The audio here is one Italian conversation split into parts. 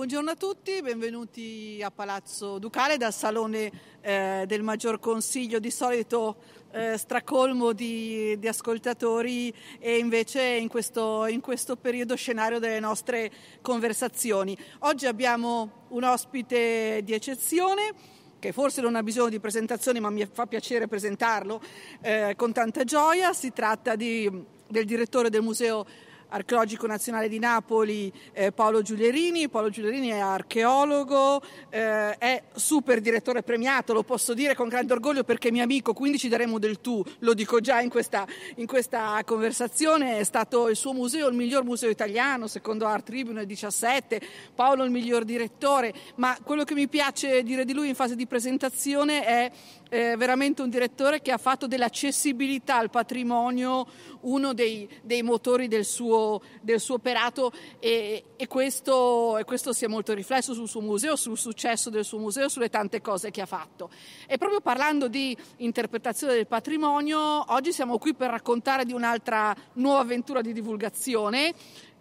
Buongiorno a tutti, benvenuti a Palazzo Ducale dal Salone eh, del Maggior Consiglio. Di solito eh, stracolmo di, di, ascoltatori e invece in questo, in questo periodo scenario delle nostre conversazioni. Oggi abbiamo un ospite di eccezione che forse non ha bisogno di presentazioni, ma mi fa piacere presentarlo eh, con tanta gioia. Si tratta di, del direttore del Museo archeologico nazionale di Napoli eh, Paolo Giulierini. Paolo Giulierini è archeologo, eh, è super direttore premiato, lo posso dire con grande orgoglio perché è mio amico, quindi ci daremo del tu, lo dico già in questa, in questa conversazione. È stato il suo museo il miglior museo italiano, secondo Art Tribune nel 17, Paolo il miglior direttore, ma quello che mi piace dire di lui in fase di presentazione è eh, veramente un direttore che ha fatto dell'accessibilità al patrimonio uno dei, dei motori del suo, del suo operato e, e, questo, e, questo, si è molto riflesso sul suo museo, sul successo del suo museo, sulle tante cose che ha fatto. E proprio parlando di interpretazione del patrimonio, oggi siamo qui per raccontare di un'altra nuova avventura di divulgazione,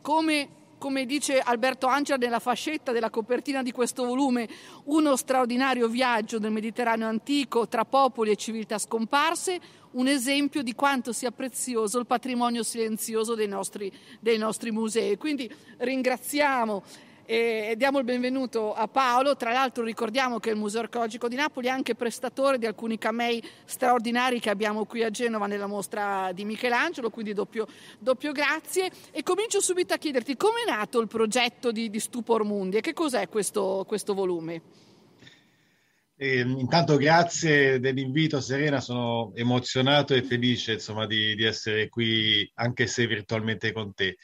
come come dice Alberto Angela nella fascetta della copertina di questo volume, uno straordinario viaggio nel Mediterraneo antico tra popoli e civiltà scomparse, un esempio di quanto sia prezioso il patrimonio silenzioso dei nostri, dei nostri musei. Quindi ringraziamo e diamo il benvenuto a Paolo. Tra l'altro ricordiamo che il Museo Archeologico di Napoli è anche prestatore di alcuni camei straordinari che abbiamo qui a Genova nella mostra di Michelangelo, quindi doppio, doppio grazie. E comincio subito a chiederti come è nato il progetto di, di Stupor Mundi e che cos'è questo, questo volume? Eh, intanto grazie dell'invito Serena, sono emozionato e felice insomma, di, di essere qui anche se virtualmente con te.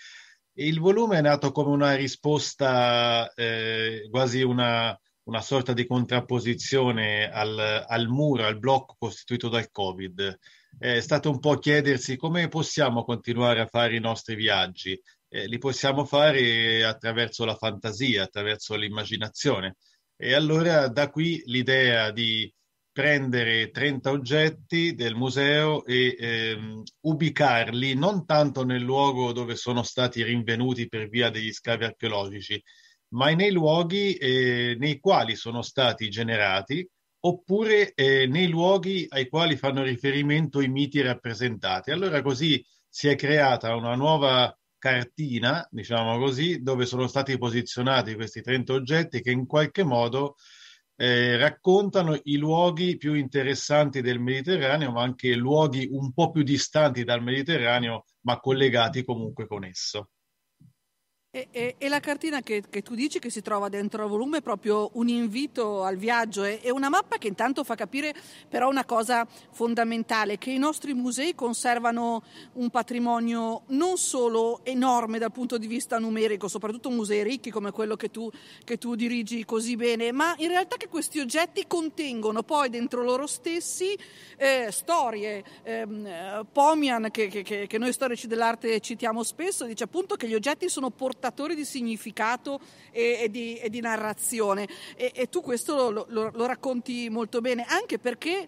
Il volume è nato come una risposta, eh, quasi una, una, sorta di contrapposizione al, al, muro, al blocco costituito dal Covid. È stato un po' chiedersi come possiamo continuare a fare i nostri viaggi. Eh, li possiamo fare attraverso la fantasia, attraverso l'immaginazione. E allora da qui l'idea di prendere 30 oggetti del museo e ehm, ubicarli non tanto nel luogo dove sono stati rinvenuti per via degli scavi archeologici, ma nei luoghi eh, nei quali sono stati generati oppure eh, nei luoghi ai quali fanno riferimento i miti rappresentati. Allora così si è creata una nuova cartina, diciamo così, dove sono stati posizionati questi 30 oggetti che in qualche modo eh, raccontano i luoghi più interessanti del Mediterraneo, ma anche luoghi un po' più distanti dal Mediterraneo, ma collegati comunque con esso. E, e, e, la cartina che, che, tu dici che si trova dentro al volume è proprio un invito al viaggio, è, è, una mappa che intanto fa capire però una cosa fondamentale, che i nostri musei conservano un patrimonio non solo enorme dal punto di vista numerico, soprattutto musei ricchi come quello che tu, che tu dirigi così bene, ma in realtà che questi oggetti contengono poi dentro loro stessi eh, storie. Eh, Pomian, che, che noi storici dell'arte citiamo spesso, dice appunto che gli oggetti sono portati portatore di significato e, e, di, e di, narrazione. E, e tu questo lo, lo, lo, racconti molto bene, anche perché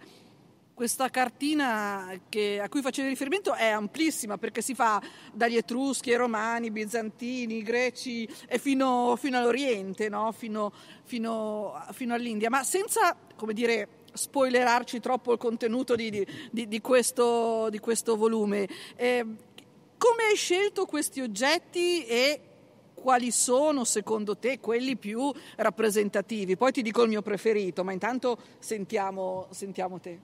questa cartina che, a cui facevi riferimento è amplissima perché si fa dagli Etruschi ai Romani, Bizantini, Greci e fino, fino all'Oriente, no? fino, fino, fino, all'India, ma senza, come dire, spoilerarci troppo il contenuto di, di, di, questo, di questo, volume. Eh, come hai scelto questi oggetti e quali sono secondo te quelli più rappresentativi? Poi ti dico il mio preferito, ma intanto sentiamo, sentiamo te.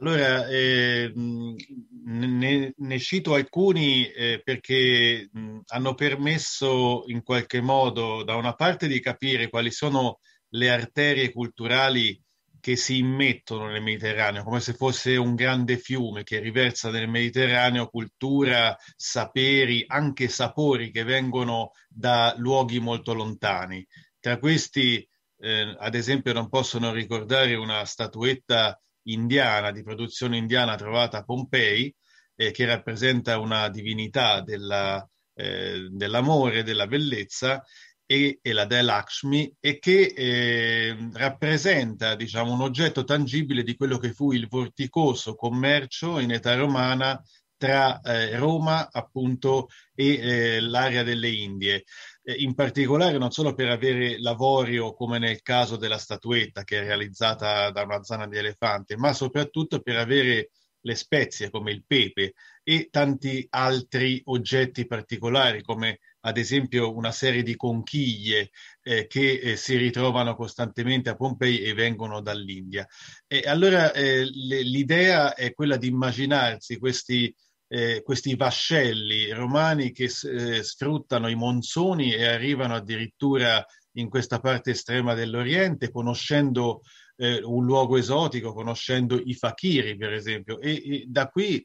Allora, eh, ne, ne, cito alcuni eh, perché hanno permesso in qualche modo da una parte di capire quali sono le arterie culturali che si immettono nel Mediterraneo, come se fosse un grande fiume che riversa nel Mediterraneo cultura, saperi, anche sapori che vengono da luoghi molto lontani. Tra questi, eh, ad esempio, non possono ricordare una statuetta indiana, di produzione indiana trovata a Pompei, eh, che rappresenta una divinità della, eh, dell'amore, della bellezza, e, e la Dell Lakshmi e che eh, rappresenta diciamo, un oggetto tangibile di quello che fu il vorticoso commercio in età romana tra eh, Roma appunto e eh, l'area delle Indie. eh, in particolare non solo per avere l'avorio come nel caso della statuetta che è realizzata da una zana di elefante, ma soprattutto per avere le spezie come il pepe e tanti altri oggetti particolari come ad esempio una serie di conchiglie eh, che eh, si ritrovano costantemente a Pompei e vengono dall'India. E allora eh, le, l'idea è quella di immaginarsi questi, eh, questi vascelli romani che eh, sfruttano i monsoni e arrivano addirittura in questa parte estrema dell'Oriente, conoscendo eh, un luogo esotico, conoscendo i fakiri, per esempio, e, e da qui,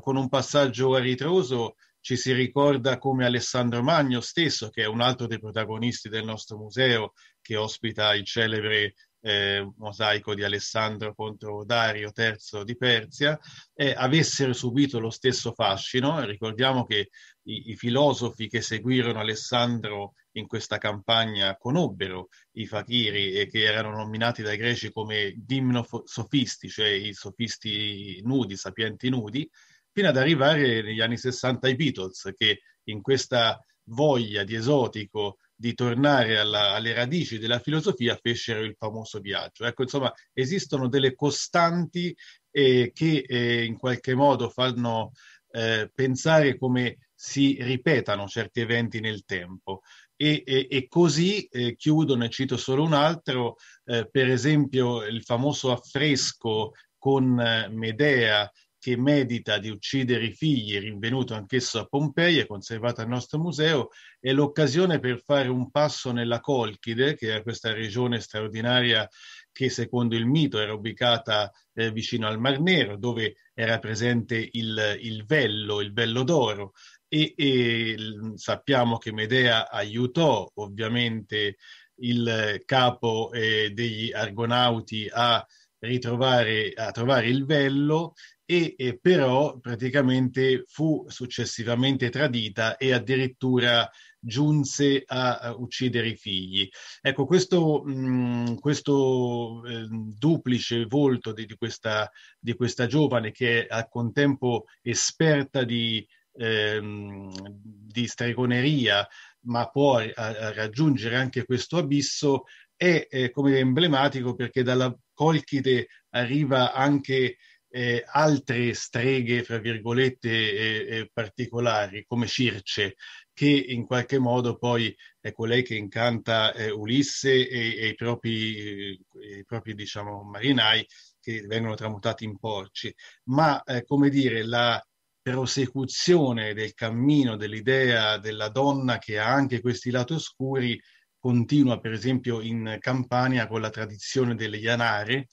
con un passaggio a ritroso, ci si ricorda come Alessandro Magno stesso, che è un altro dei protagonisti del nostro museo, che ospita il celebre eh, mosaico di Alessandro contro Dario III di Persia, eh, avessero subito lo stesso fascino. Ricordiamo che i, i, filosofi che seguirono Alessandro in questa campagna conobbero i fakiri e che erano nominati dai greci come dimnosofisti, cioè i sofisti nudi, sapienti nudi, fino ad arrivare negli anni 60 ai Beatles, che in questa voglia di esotico di tornare alla, alle radici della filosofia fecero il famoso viaggio. Ecco, insomma, esistono delle costanti eh, che eh, in qualche modo fanno eh, pensare come si ripetano certi eventi nel tempo. E, e, e così eh, chiudo, ne cito solo un altro, eh, per esempio il famoso affresco con eh, Medea che medita di uccidere i figli, rinvenuto anch'esso a Pompei, è conservato al nostro museo, è l'occasione per fare un passo nella Colchide, che è questa regione straordinaria che secondo il mito era ubicata eh, vicino al Mar Nero, dove era presente il, il vello, il vello d'oro. E, e sappiamo che Medea aiutò ovviamente il capo eh, degli argonauti a ritrovare a trovare il vello e, e, però praticamente fu successivamente tradita e addirittura giunse a, uccidere i figli. Ecco, questo, mh, questo eh, duplice volto di, di, questa, di, questa, giovane che è al contempo esperta di, ehm, di stregoneria, ma può a, a raggiungere anche questo abisso, è, è come emblematico perché dalla Colchide arriva anche eh, altre streghe, fra virgolette, eh, eh, particolari, come Circe, che in qualche modo poi è colei che incanta eh, Ulisse e, e, i propri, i propri diciamo, marinai che vengono tramutati in porci. Ma, eh, come dire, la prosecuzione del cammino dell'idea della donna che ha anche questi lati oscuri continua, per esempio, in Campania con la tradizione delle Ianare,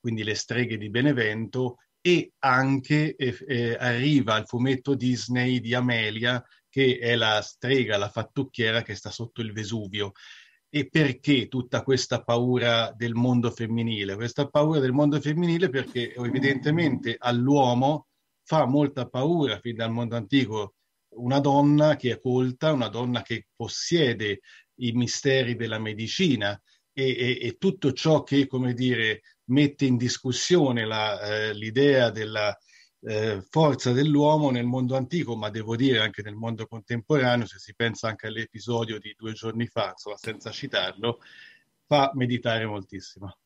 quindi le streghe di Benevento, e anche eh, eh, arriva al fumetto Disney di Amelia, che è la strega, la fattucchiera che sta sotto il Vesuvio. E perché tutta questa paura del mondo femminile? Questa paura del mondo femminile perché evidentemente all'uomo fa molta paura fin dal mondo antico una donna che è colta, una donna che possiede i misteri della medicina e, e, e tutto ciò che, come dire, mette in discussione la, eh, l'idea della eh, forza dell'uomo nel mondo antico, ma devo dire anche nel mondo contemporaneo, se si pensa anche all'episodio di due giorni fa, insomma, senza citarlo, fa meditare moltissimo.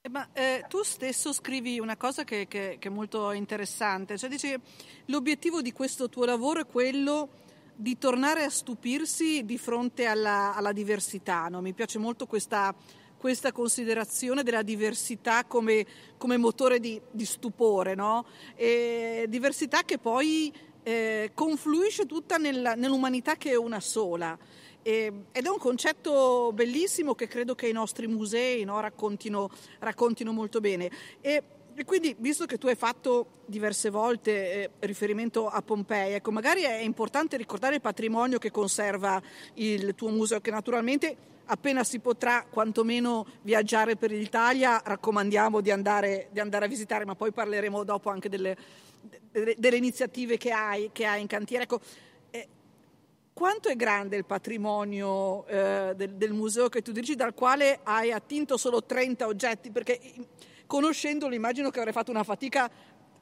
Eh, ma eh, tu stesso scrivi una cosa che, che, che, è molto interessante, cioè dici l'obiettivo di questo tuo lavoro è quello di tornare a stupirsi di fronte alla, alla diversità. No? Mi piace molto questa questa considerazione della diversità come, come motore di, di stupore, no? diversità che poi eh, confluisce tutta nella, nell'umanità che è una sola. Ed è un concetto bellissimo che credo che i nostri musei no, raccontino, raccontino, molto bene. E, e, quindi, visto che tu hai fatto diverse volte eh, riferimento a Pompei, ecco, magari è importante ricordare il patrimonio che conserva il tuo museo, che naturalmente appena si potrà quantomeno viaggiare per l'Italia, raccomandiamo di andare, di andare a visitare, ma poi parleremo dopo anche delle, delle, delle iniziative che hai, che hai, in cantiere. Ecco, eh, quanto è grande il patrimonio eh, del, del, museo che tu dirigi, dal quale hai attinto solo 30 oggetti? Perché conoscendolo immagino che avrei fatto una fatica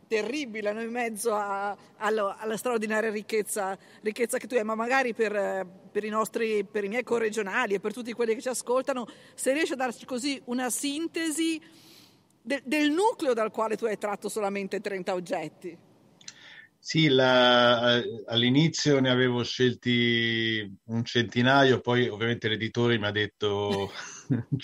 terribile in mezzo a, alla, alla, straordinaria ricchezza, ricchezza, che tu hai, ma magari per, per, i nostri, per i miei corregionali e per tutti quelli che ci ascoltano, se riesci a darci così una sintesi de, del nucleo dal quale tu hai tratto solamente 30 oggetti. Sì, la, all'inizio ne avevo scelti un centinaio, poi ovviamente l'editore mi ha detto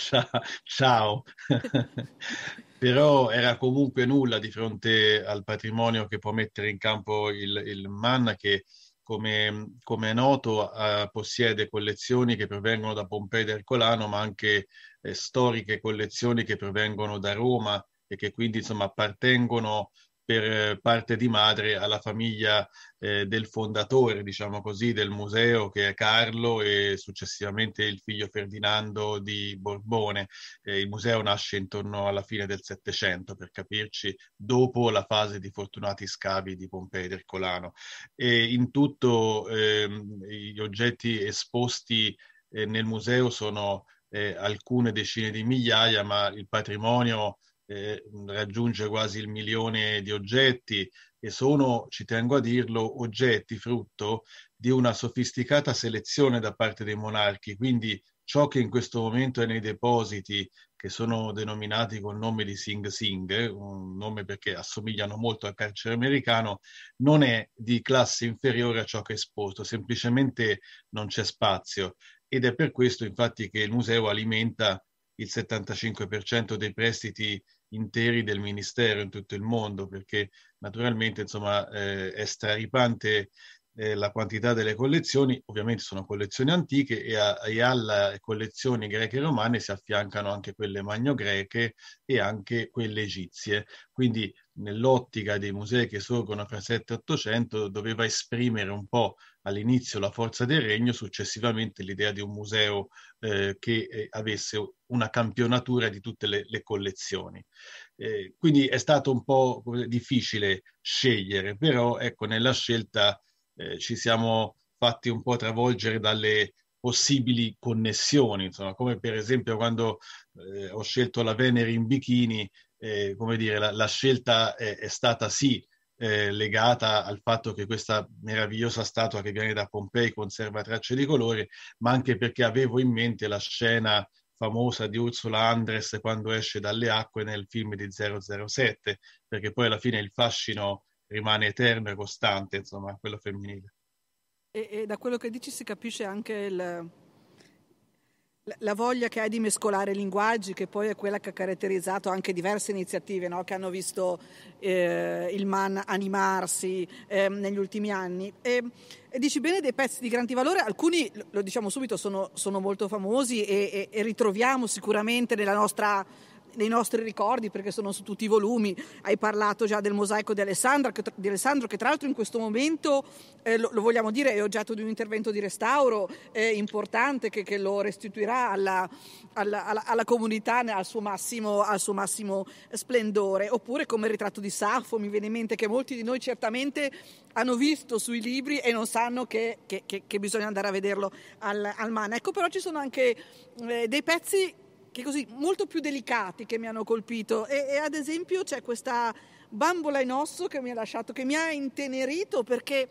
ciao, però era comunque nulla di fronte al patrimonio che può mettere in campo il, il MAN che come, come, è noto uh, possiede collezioni che provengono da Pompei ed Ercolano, ma anche eh, storiche collezioni che provengono da Roma e che quindi insomma appartengono per eh, parte di madre alla famiglia eh, del fondatore, diciamo così, del museo che è Carlo e successivamente il figlio Ferdinando di Borbone. Eh, il museo nasce intorno alla fine del Settecento, per capirci, dopo la fase di fortunati scavi di Pompei ed Ercolano. E in tutto ehm, gli oggetti esposti eh, nel museo sono eh, alcune decine di migliaia, ma il patrimonio eh, raggiunge quasi il milione di oggetti e sono, ci tengo a dirlo, oggetti frutto di una sofisticata selezione da parte dei monarchi. Quindi ciò che in questo momento è nei depositi, che sono denominati col nome di Sing Sing, un nome perché assomigliano molto al carcere americano, non è di classe inferiore a ciò che è esposto, semplicemente non c'è spazio. Ed è per questo infatti che il museo alimenta il 75% dei prestiti interi del Ministero in tutto il mondo, perché naturalmente insomma, eh, è straripante eh, la quantità delle collezioni, ovviamente sono collezioni antiche e, a, e alle collezioni greche e romane si affiancano anche quelle magno-greche e anche quelle egizie. Quindi nell'ottica dei musei che sorgono fra 7 e 800 doveva esprimere un po' all'inizio la forza del regno, successivamente l'idea di un museo eh, che eh, avesse una campionatura di tutte le, le collezioni. Eh, quindi è stato un po' difficile scegliere, però ecco, nella scelta eh, ci siamo fatti un po' travolgere dalle possibili connessioni, insomma, come per esempio quando eh, ho scelto la Venere in bikini, eh, come dire, la, la scelta è, è, stata sì eh, legata al fatto che questa meravigliosa statua che viene da Pompei conserva tracce di colore, ma anche perché avevo in mente la scena famosa di Ursula Andres quando esce dalle acque nel film di 007, perché poi alla fine il fascino rimane eterno e costante, insomma, quello femminile. E, e da quello che dici si capisce anche il, la voglia che hai di mescolare linguaggi, che poi è quella che ha caratterizzato anche diverse iniziative no? che hanno visto eh, il MAN animarsi eh, negli ultimi anni. E, e, dici bene dei pezzi di grandi valore, alcuni, lo diciamo subito, sono, sono molto famosi e, e, e ritroviamo sicuramente nella nostra nei nostri ricordi perché sono su tutti i volumi. Hai parlato già del mosaico di Alessandro, che, di Alessandro, che tra l'altro in questo momento, eh, lo, lo, vogliamo dire, è oggetto di un intervento di restauro eh, importante che, che, lo restituirà alla, alla, alla, alla comunità al suo, massimo, al suo, massimo, splendore. Oppure come il ritratto di Saffo, mi viene in mente che molti di noi certamente hanno visto sui libri e non sanno che, che, bisogna andare a vederlo al, al MAN. Ecco, però ci sono anche eh, dei pezzi che così molto più delicati che mi hanno colpito. E, e, ad esempio c'è questa bambola in osso che mi ha lasciato, che mi ha intenerito perché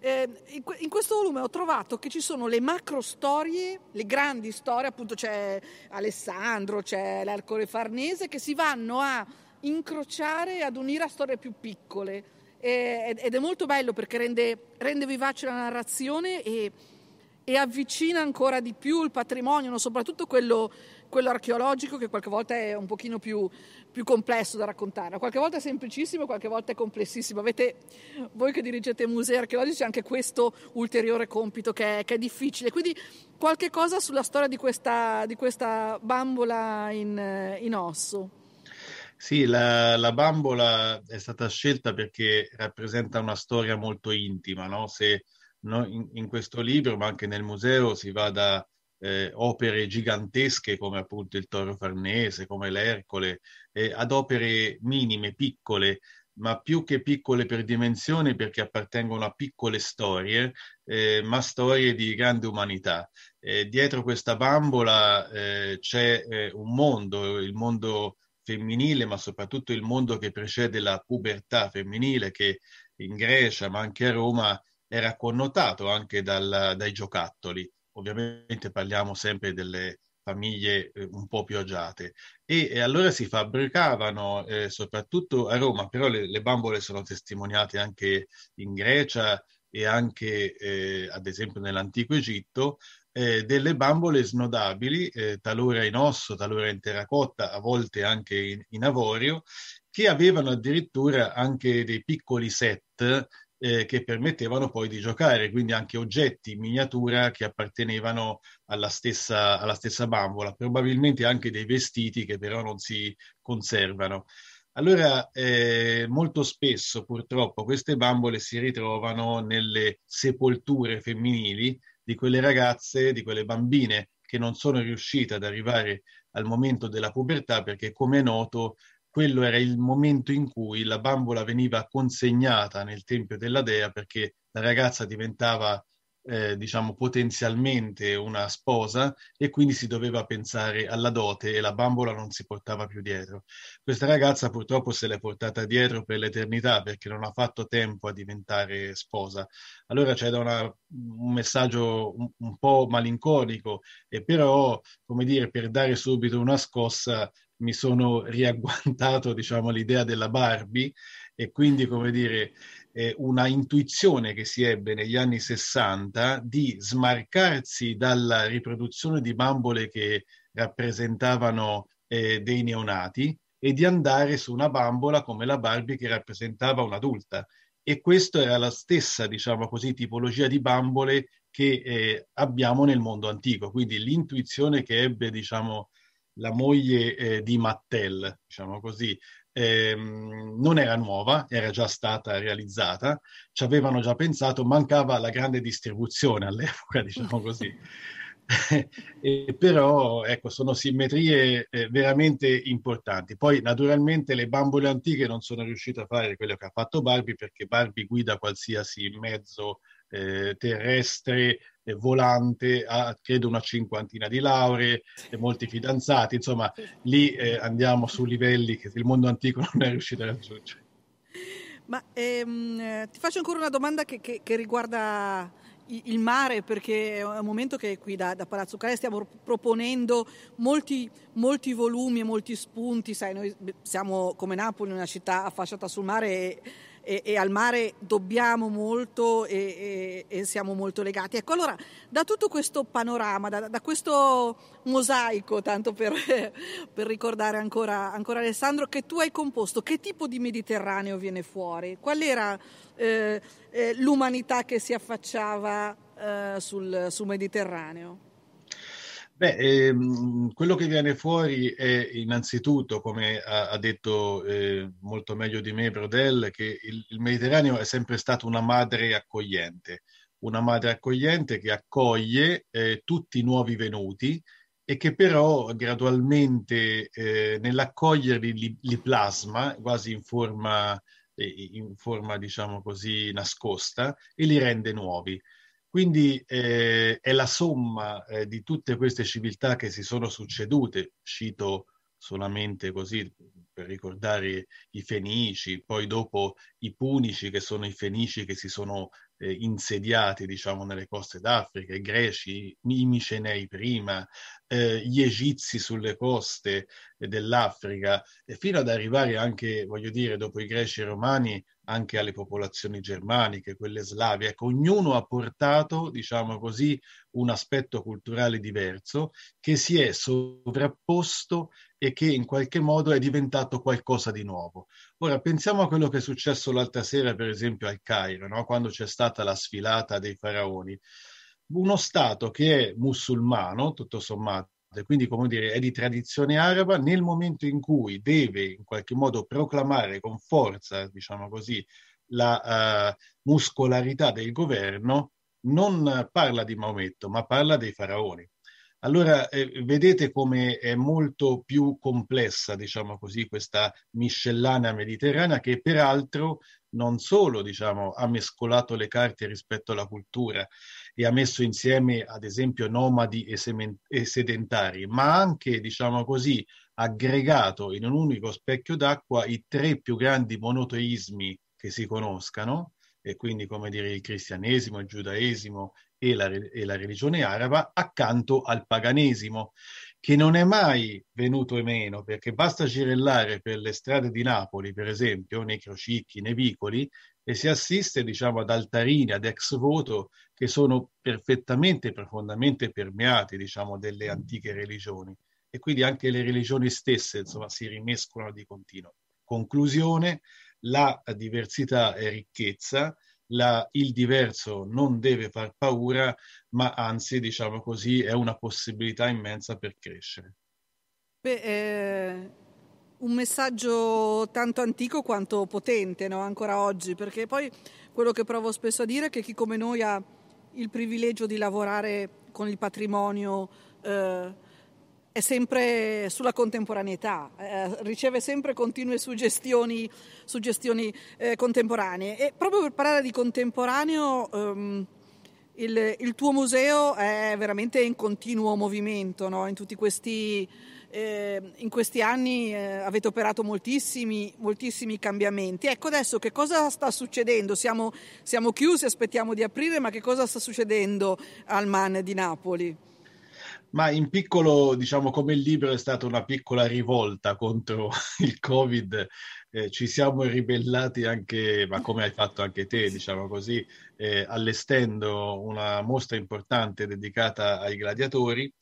eh, in, in, questo volume ho trovato che ci sono le macro storie, le grandi storie, appunto c'è Alessandro, c'è l'Ercole Farnese che si vanno a incrociare, ad unire a storie più piccole. Ed è molto bello perché rende, rende vivace la narrazione e, e avvicina ancora di più il patrimonio, soprattutto quello quello archeologico che qualche volta è un pochino più, più, complesso da raccontare, qualche volta è semplicissimo, qualche volta è complessissimo. Avete, voi che dirigete musei archeologici, anche questo ulteriore compito che è, che è difficile. Quindi qualche cosa sulla storia di questa, di questa bambola in, in, osso. Sì, la, la, bambola è stata scelta perché rappresenta una storia molto intima, no? Se no, in, in questo libro, ma anche nel museo, si va da eh, opere gigantesche come appunto il Toro Farnese, come l'Ercole, eh, ad opere minime, piccole, ma più che piccole per dimensione perché appartengono a piccole storie, eh, ma storie di grande umanità. Eh, dietro questa bambola eh, c'è eh, un mondo, il mondo femminile, ma soprattutto il mondo che precede la pubertà femminile, che in Grecia, ma anche a Roma, era connotato anche dal, dai giocattoli. Ovviamente parliamo sempre delle famiglie eh, un po' più agiate. E, e allora si fabbricavano, eh, soprattutto a Roma, però le, le, bambole sono testimoniate anche in Grecia e anche, eh, ad esempio, nell'antico Egitto, eh, delle bambole snodabili, eh, talora in osso, talora in terracotta, a volte anche in, in avorio, che avevano addirittura anche dei piccoli set eh, che permettevano poi di giocare, quindi anche oggetti in miniatura che appartenevano alla stessa, alla stessa bambola, probabilmente anche dei vestiti che però non si conservano. Allora, eh, molto spesso purtroppo queste bambole si ritrovano nelle sepolture femminili di quelle ragazze, di quelle bambine che non sono riuscite ad arrivare al momento della pubertà perché, come è noto, quello era il momento in cui la bambola veniva consegnata nel tempio della dea perché la ragazza diventava eh, diciamo potenzialmente una sposa e quindi si doveva pensare alla dote e la bambola non si portava più dietro. Questa ragazza purtroppo se l'è portata dietro per l'eternità perché non ha fatto tempo a diventare sposa. Allora c'è da una, un messaggio un, un po' malinconico e però, come dire, per dare subito una scossa mi sono riagguantato, diciamo, l'idea della Barbie e quindi, come dire, eh, una intuizione che si ebbe negli anni 60 di smarcarsi dalla riproduzione di bambole che rappresentavano eh, dei neonati e di andare su una bambola come la Barbie che rappresentava un'adulta. E questa era la stessa, diciamo così, tipologia di bambole che eh, abbiamo nel mondo antico. Quindi l'intuizione che ebbe, diciamo, la moglie eh, di Mattel, diciamo così, ehm, non era nuova, era già stata realizzata, ci avevano già pensato, mancava la grande distribuzione all'epoca, diciamo così. e però ecco, sono simmetrie eh, veramente importanti. Poi naturalmente le bambole antiche non sono riuscite a fare quello che ha fatto Barbie perché Barbie guida qualsiasi mezzo eh, terrestre volante, ha credo una cinquantina di lauree, e molti fidanzati, insomma lì eh, andiamo su livelli che il mondo antico non è riuscito a raggiungere. Ma ehm, ti faccio ancora una domanda che, che, che, riguarda il mare, perché è un momento che qui da, da Palazzo Cale stiamo proponendo molti, molti volumi e molti spunti, sai, noi siamo come Napoli, una città affacciata sul mare e e, e al mare dobbiamo molto e, e, siamo molto legati. Ecco, allora, da tutto questo panorama, da, da questo mosaico, tanto per, per ricordare ancora, ancora, Alessandro, che tu hai composto, che tipo di Mediterraneo viene fuori? Qual era eh, eh, l'umanità che si affacciava eh, sul, sul Mediterraneo? Beh, ehm, quello che viene fuori è innanzitutto, come ha, ha detto eh, molto meglio di me Brodel, che il, il, Mediterraneo è sempre stato una madre accogliente, una madre accogliente che accoglie eh, tutti i nuovi venuti e che però gradualmente eh, nell'accoglierli li, li, plasma quasi in forma, eh, in forma, diciamo così, nascosta e li rende nuovi. Quindi eh, è la somma eh, di tutte queste civiltà che si sono succedute, cito solamente così per ricordare i Fenici, poi dopo i Punici che sono i Fenici che si sono eh, insediati diciamo nelle coste d'Africa, i Greci, i Micenei prima, eh, gli Egizi sulle coste dell'Africa, e fino ad arrivare anche, voglio dire, dopo i Greci e i Romani anche alle popolazioni germaniche, quelle slavie. Ecco, ognuno ha portato, diciamo così, un aspetto culturale diverso che si è sovrapposto e che in qualche modo è diventato qualcosa di nuovo. Ora, pensiamo a quello che è successo l'altra sera, per esempio, al Cairo, no? quando c'è stata la sfilata dei faraoni. Uno Stato che è musulmano, tutto sommato, quindi come dire è di tradizione araba, nel momento in cui deve in qualche modo proclamare con forza, diciamo così, la uh, muscolarità del governo, non parla di Maometto, ma parla dei faraoni. Allora, eh, vedete come è molto più complessa, diciamo così, questa miscellanea mediterranea che peraltro non solo, diciamo, ha mescolato le carte rispetto alla cultura, e ha messo insieme, ad esempio, nomadi e, semen- e sedentari, ma anche, diciamo così, aggregato in un unico specchio d'acqua i tre più grandi monoteismi che si conoscano, e quindi come dire il cristianesimo, il giudaesimo e la, e la religione araba, accanto al paganesimo, che non è mai venuto meno, perché basta girellare per le strade di Napoli, per esempio, nei crocicchi, nei vicoli, e si assiste, diciamo, ad altarini, ad ex voto, che sono perfettamente, profondamente permeati, diciamo, delle antiche religioni. E quindi anche le religioni stesse, insomma, si rimescolano di continuo. Conclusione, la diversità è ricchezza, la, il diverso non deve far paura, ma anzi, diciamo così, è una possibilità immensa per crescere. Beh, eh, un messaggio tanto antico quanto potente, no? ancora oggi, perché poi quello che provo spesso a dire è che chi come noi ha il privilegio di lavorare con il patrimonio eh, è sempre sulla contemporaneità, eh, riceve sempre continue suggestioni, suggestioni eh, contemporanee. E proprio per parlare di contemporaneo, ehm, il, il, tuo museo è veramente in continuo movimento, no? in tutti questi, eh, in questi anni eh, avete operato moltissimi, moltissimi, cambiamenti. Ecco adesso che cosa sta succedendo? Siamo, siamo chiusi, aspettiamo di aprire, ma che cosa sta succedendo al MAN di Napoli? Ma in piccolo, diciamo, come il libro è stata una piccola rivolta contro il Covid, eh, ci siamo ribellati anche, ma come hai fatto anche te, diciamo così, eh, allestendo una mostra importante dedicata ai gladiatori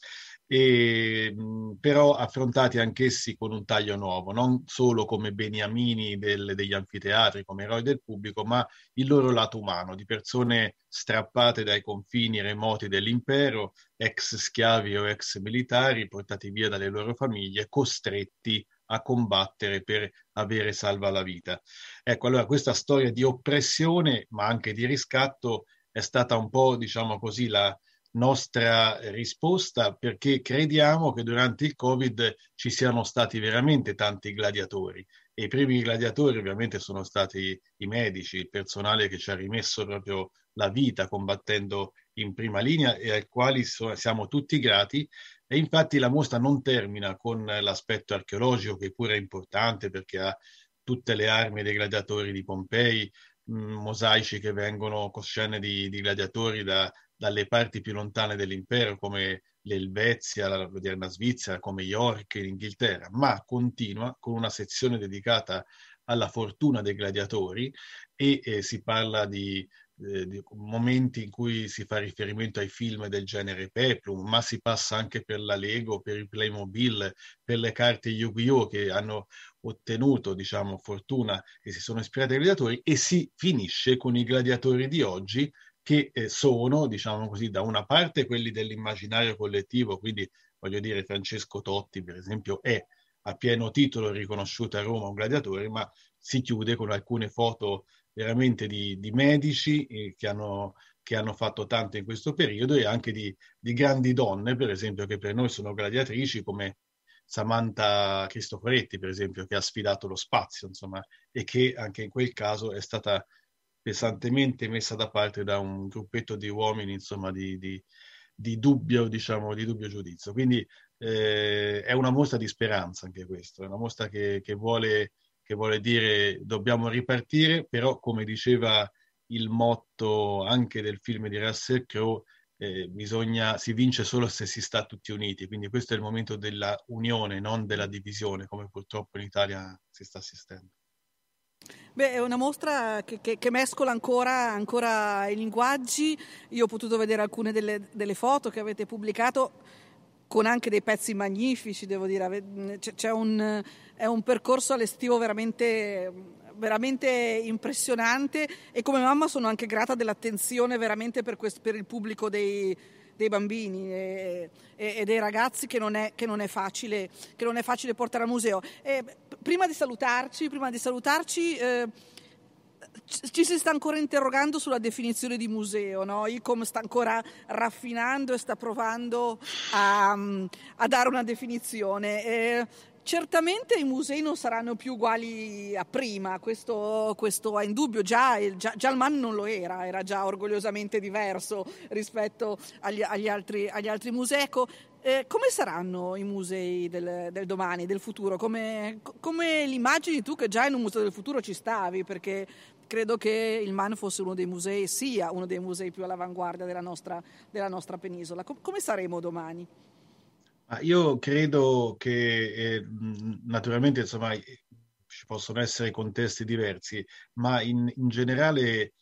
e, però affrontati anch'essi con un taglio nuovo, non solo come beniamini del, degli anfiteatri, come eroi del pubblico, ma il loro lato umano, di persone strappate dai confini remoti dell'impero, ex schiavi o ex militari, portati via dalle loro famiglie, costretti a combattere per avere salva la vita. Ecco, allora questa storia di oppressione, ma anche di riscatto, è stata un po', diciamo così, la, nostra risposta perché crediamo che durante il Covid ci siano stati veramente tanti gladiatori. E i primi gladiatori ovviamente sono stati i medici, il personale che ci ha rimesso proprio la vita combattendo in prima linea e ai quali siamo tutti grati. E infatti la mostra non termina con l'aspetto archeologico che pure è importante perché ha tutte le armi dei gladiatori di Pompei, mosaici che vengono scene di, di gladiatori da, dalle parti più lontane dell'impero come l'Elvezia, la odierna Svizzera, come York in Inghilterra, ma continua con una sezione dedicata alla fortuna dei gladiatori e eh, si parla di, eh, di, momenti in cui si fa riferimento ai film del genere Peplum, ma si passa anche per la Lego, per il Playmobil, per le carte Yu-Gi-Oh! che hanno ottenuto, diciamo, fortuna e si sono ispirati ai gladiatori e si finisce con i gladiatori di oggi che eh, sono, diciamo così, da una parte quelli dell'immaginario collettivo, quindi voglio dire Francesco Totti, per esempio, è a pieno titolo riconosciuto a Roma un gladiatore, ma si chiude con alcune foto veramente di, di medici eh, che, hanno, che, hanno, fatto tanto in questo periodo e anche di, di, grandi donne, per esempio, che per noi sono gladiatrici come Samantha Cristoforetti, per esempio, che ha sfidato lo spazio, insomma, e che anche in quel caso è stata pesantemente messa da parte da un gruppetto di uomini, insomma, di, di, di dubbio, diciamo, di dubbio giudizio. Quindi eh, è una mostra di speranza anche questo, è una mostra che, che, vuole, che vuole dire dobbiamo ripartire, però come diceva il motto anche del film di Russell Crowe, eh, bisogna, si vince solo se si sta tutti uniti, quindi questo è il momento della unione, non della divisione, come purtroppo in Italia si sta assistendo. Beh, è una mostra che, che, che mescola ancora, ancora, i linguaggi. Io ho potuto vedere alcune delle, delle, foto che avete pubblicato con anche dei pezzi magnifici, devo dire. C'è un, è un percorso all'estivo veramente, veramente impressionante e come mamma sono anche grata dell'attenzione veramente per, questo, per il pubblico dei, dei bambini e, e, e dei ragazzi che non, è, che, non facile, che non, è, facile, portare al museo. E prima di salutarci, prima di salutarci eh, ci si sta ancora interrogando sulla definizione di museo, no? ICOM sta ancora raffinando e sta provando a, a dare una definizione. E certamente i musei non saranno più uguali a prima, questo, questo è indubbio, già, già, già, il MAN non lo era, era già orgogliosamente diverso rispetto agli, agli, altri, agli altri, musei. Ecco, eh, come saranno i musei del, del domani, del futuro? Come, come li immagini tu che già in un museo del futuro ci stavi? Perché credo che il MAN fosse uno dei musei, sia uno dei musei più all'avanguardia della nostra, della nostra penisola. Com- come saremo domani? Io credo che eh, naturalmente insomma, ci possono essere contesti diversi, ma in, in generale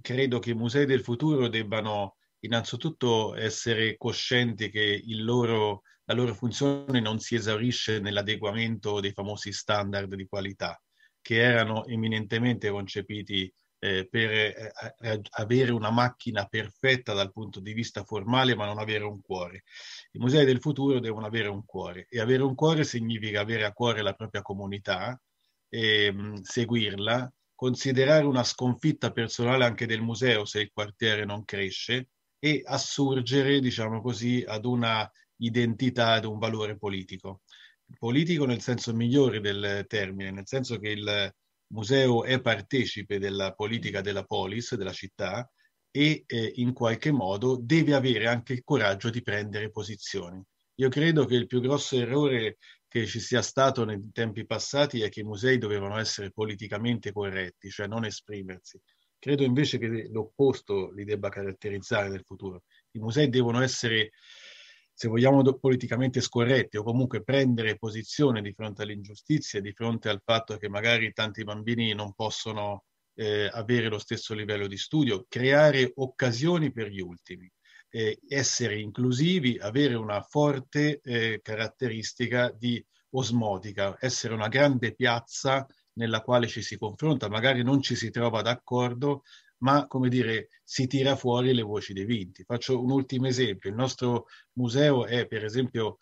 credo che i musei del futuro debbano innanzitutto essere coscienti che loro, la loro funzione non si esaurisce nell'adeguamento dei famosi standard di qualità che erano eminentemente concepiti eh, per eh, avere una macchina perfetta dal punto di vista formale ma non avere un cuore. I musei del futuro devono avere un cuore e avere un cuore significa avere a cuore la propria comunità, e, mh, seguirla, considerare una sconfitta personale anche del museo se il quartiere non cresce e assurgere, diciamo così, ad una identità, ad un valore politico. Politico nel senso migliore del termine, nel senso che il museo è partecipe della politica della polis, della città, e eh, in qualche modo deve avere anche il coraggio di prendere posizioni. Io credo che il più grosso errore che ci sia stato nei tempi passati è che i musei dovevano essere politicamente corretti, cioè non esprimersi. Credo invece che l'opposto li debba caratterizzare nel futuro. I musei devono essere, se vogliamo, politicamente scorretti o comunque prendere posizione di fronte all'ingiustizia, di fronte al fatto che magari tanti bambini non possono eh, avere lo stesso livello di studio, creare occasioni per gli ultimi, eh, essere inclusivi, avere una forte eh, caratteristica di osmotica, essere una grande piazza nella quale ci si confronta, magari non ci si trova d'accordo, ma come dire, si tira fuori le voci dei vinti. Faccio un ultimo esempio. Il nostro museo è, per esempio,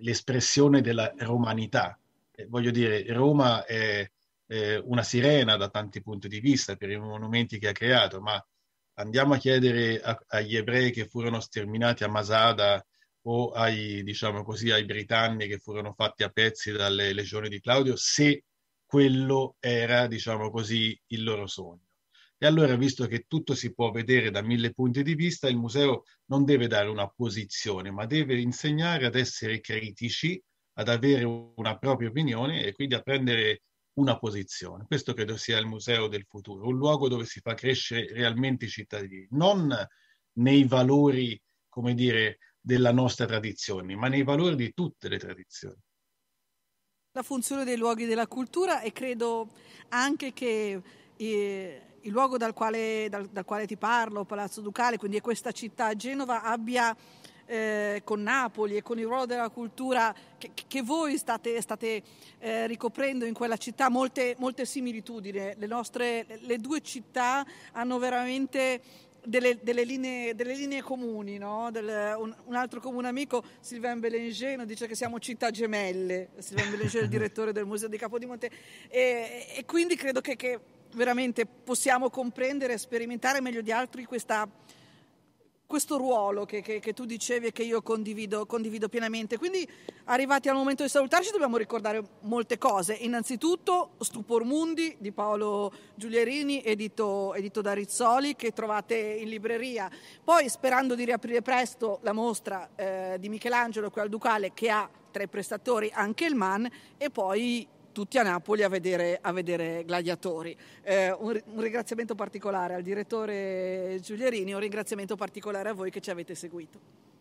l'espressione della romanità. Eh, voglio dire, Roma è eh, una sirena da tanti punti di vista per i monumenti che ha creato, ma andiamo a chiedere a, agli ebrei che furono sterminati a Masada o ai, diciamo così, ai britanni che furono fatti a pezzi dalle legioni di Claudio se quello era, diciamo così, il loro sogno. E allora, visto che tutto si può vedere da mille punti di vista, il museo non deve dare una posizione, ma deve insegnare ad essere critici, ad avere una propria opinione e quindi a prendere una posizione. Questo credo sia il museo del futuro, un luogo dove si fa crescere realmente i cittadini, non nei valori, come dire, della nostra tradizione, ma nei valori di tutte le tradizioni. La funzione dei luoghi della cultura e credo anche che eh, il luogo dal quale, dal, dal quale ti parlo, Palazzo Ducale, quindi è questa città Genova, abbia eh, con Napoli e con il ruolo della cultura che, che voi state, state eh, ricoprendo in quella città molte, molte similitudini. Le, nostre, le due città hanno veramente delle, delle, linee, delle, linee, comuni, no? Del, un, un, altro comune amico, Sylvain Belanger, dice che siamo città gemelle, Sylvain Belanger è il direttore del Museo di Capodimonte, e, e quindi credo che, che, veramente possiamo comprendere e sperimentare meglio di altri questa questo ruolo che, che, che, tu dicevi e che io condivido, condivido, pienamente. Quindi arrivati al momento di salutarci dobbiamo ricordare molte cose. Innanzitutto Stupor Mundi di Paolo Giulierini, edito, edito da Rizzoli, che trovate in libreria. Poi sperando di riaprire presto la mostra eh, di Michelangelo qui al Ducale che ha tra i prestatori anche il MAN e poi tutti a Napoli a vedere, a vedere Gladiatori. Eh, un, un, ringraziamento particolare al direttore Giulierini, un ringraziamento particolare a voi che ci avete seguito.